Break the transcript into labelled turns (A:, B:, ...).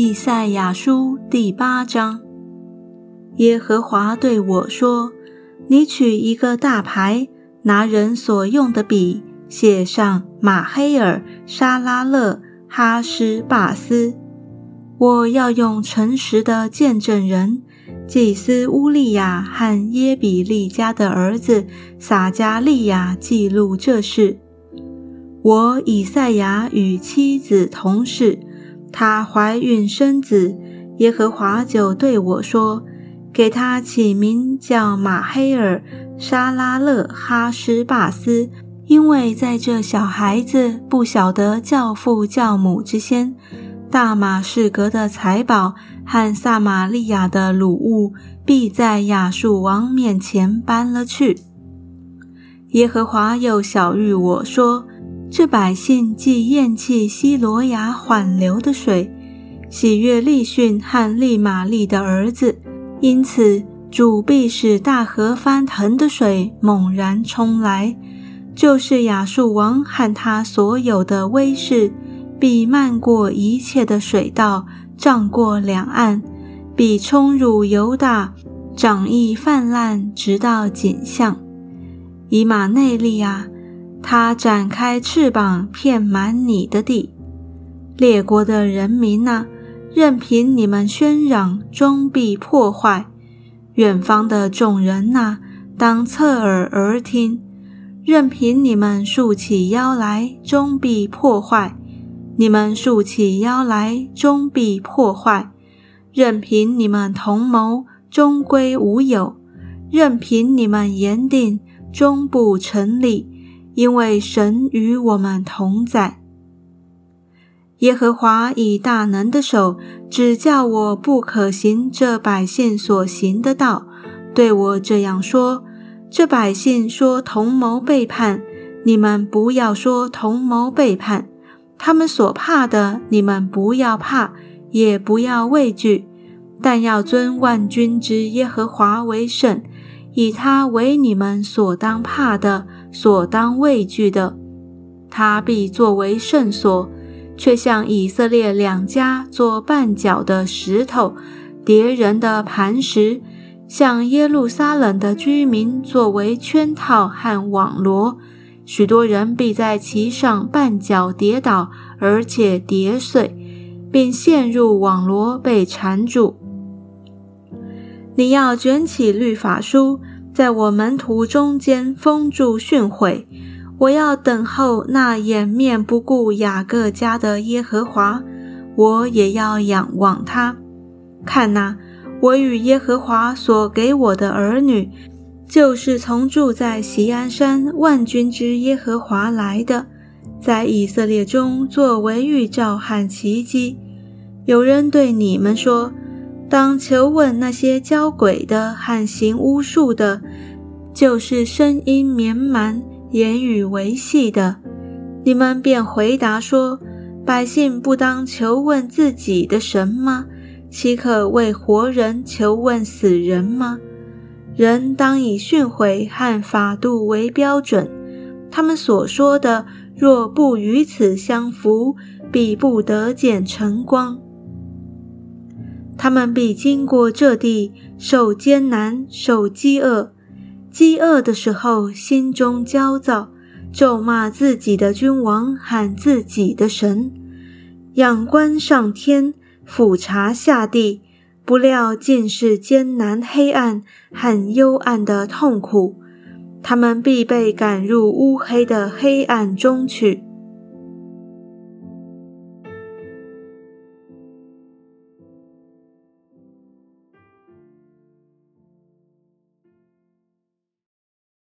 A: 以赛亚书第八章，耶和华对我说：“你取一个大牌，拿人所用的笔，写上马黑尔、沙拉勒、哈施巴斯。我要用诚实的见证人，祭司乌利亚和耶比利家的儿子撒加利亚记录这事。我以赛亚与妻子同事。”她怀孕生子，耶和华就对我说：“给他起名叫马黑尔沙拉勒哈施巴斯，因为在这小孩子不晓得教父教母之先，大马士革的财宝和撒玛利亚的掳物必在亚述王面前搬了去。”耶和华又晓谕我说。这百姓既厌弃希罗亚缓流的水，喜悦利逊和利玛利的儿子，因此主必使大河翻腾的水猛然冲来，就是亚述王和他所有的威势，必漫过一切的水道，涨过两岸，必冲入犹大，长溢泛滥，直到景象。以马内利亚。他展开翅膀，遍满你的地，列国的人民呐，任凭你们喧嚷，终必破坏；远方的众人呐，当侧耳而听，任凭你们竖起腰来，终必破坏；你们竖起腰来，终必破坏；任凭你们同谋，终归无有；任凭你们言定，终不成立。因为神与我们同在，耶和华以大能的手指教我不可行这百姓所行的道，对我这样说：这百姓说同谋背叛，你们不要说同谋背叛；他们所怕的，你们不要怕，也不要畏惧，但要尊万军之耶和华为圣，以他为你们所当怕的。所当畏惧的，他必作为圣所，却向以色列两家做绊脚的石头，敌人的磐石；向耶路撒冷的居民作为圈套和网罗，许多人必在其上绊脚跌倒，而且跌碎，并陷入网罗被缠住。你要卷起律法书。在我门徒中间封住训诲，我要等候那掩面不顾雅各家的耶和华，我也要仰望他。看哪，我与耶和华所给我的儿女，就是从住在锡安山万军之耶和华来的，在以色列中作为预兆和奇迹。有人对你们说。当求问那些教鬼的和行巫术的，就是声音绵蛮、言语维系的，你们便回答说：百姓不当求问自己的神吗？岂可为活人求问死人吗？人当以训诲和法度为标准。他们所说的，若不与此相符，必不得见晨光。他们必经过这地，受艰难，受饥饿。饥饿的时候，心中焦躁，咒骂自己的君王喊自己的神。仰观上天，俯察下地，不料尽是艰难、黑暗和幽暗的痛苦。他们必被赶入乌黑的黑暗中去。